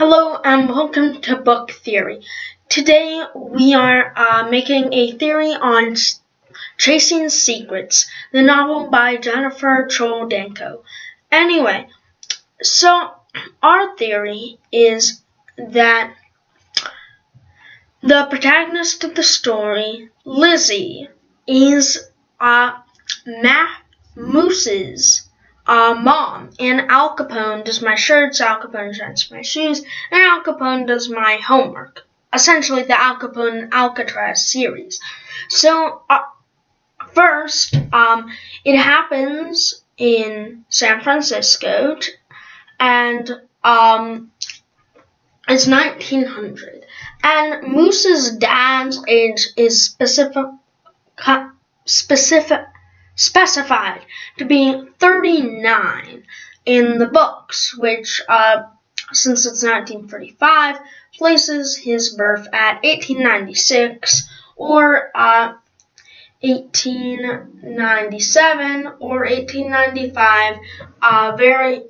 Hello and welcome to Book Theory. Today we are uh, making a theory on Chasing Secrets, the novel by Gennifer Choldenko. Anyway, so our theory is that the protagonist of the story, Lizzie, is uh, Moose's uh, mom. And Al Capone does my shirts, Al Capone shines my shoes, and Al Capone does my homework. Essentially, the Al Capone Alcatraz series. So, uh, first, um, it happens in San Francisco, and um, it's 1900. And Moose's dad's age is specific, specific specified to be 39 in the books, which, uh, since it's 1935, places his birth at 1896 or uh, 1897 or 1895, uh, very,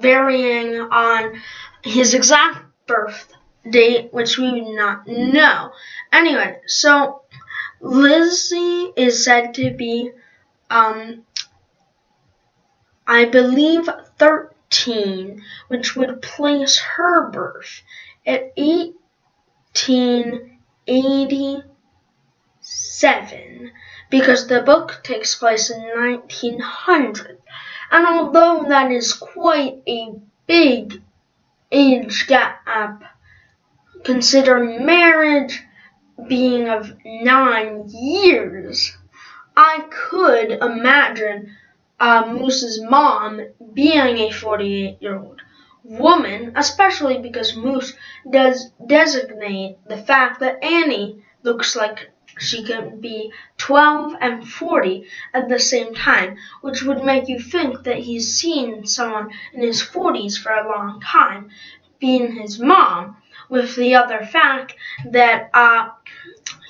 varying on his exact birth date, which we do not know. Anyway, so Lizzie is said to be, um, I believe, 13, which would place her birth at 1887 because the book takes place in 1900. And although that is quite a big age gap, considering marriage being of nine years, I could imagine uh, Moose's mom being a 48 year old woman, especially because Moose does designate the fact that Annie looks like she could be 12 and 40 at the same time, which would make you think that he's seen someone in his 40s for a long time, being his mom, with the other fact that uh,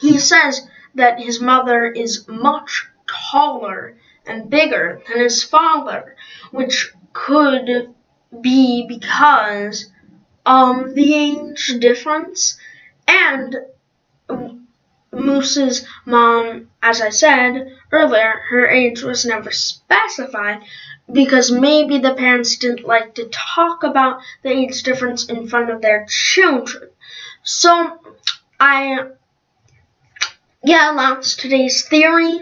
he says that his mother is much taller and bigger than his father, which could be because of the age difference and Moose's mom, as I said earlier, her age was never specified because maybe the parents didn't like to talk about the age difference in front of their children. So I yeah, that's today's theory.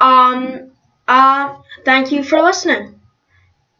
Um, uh, thank you for listening.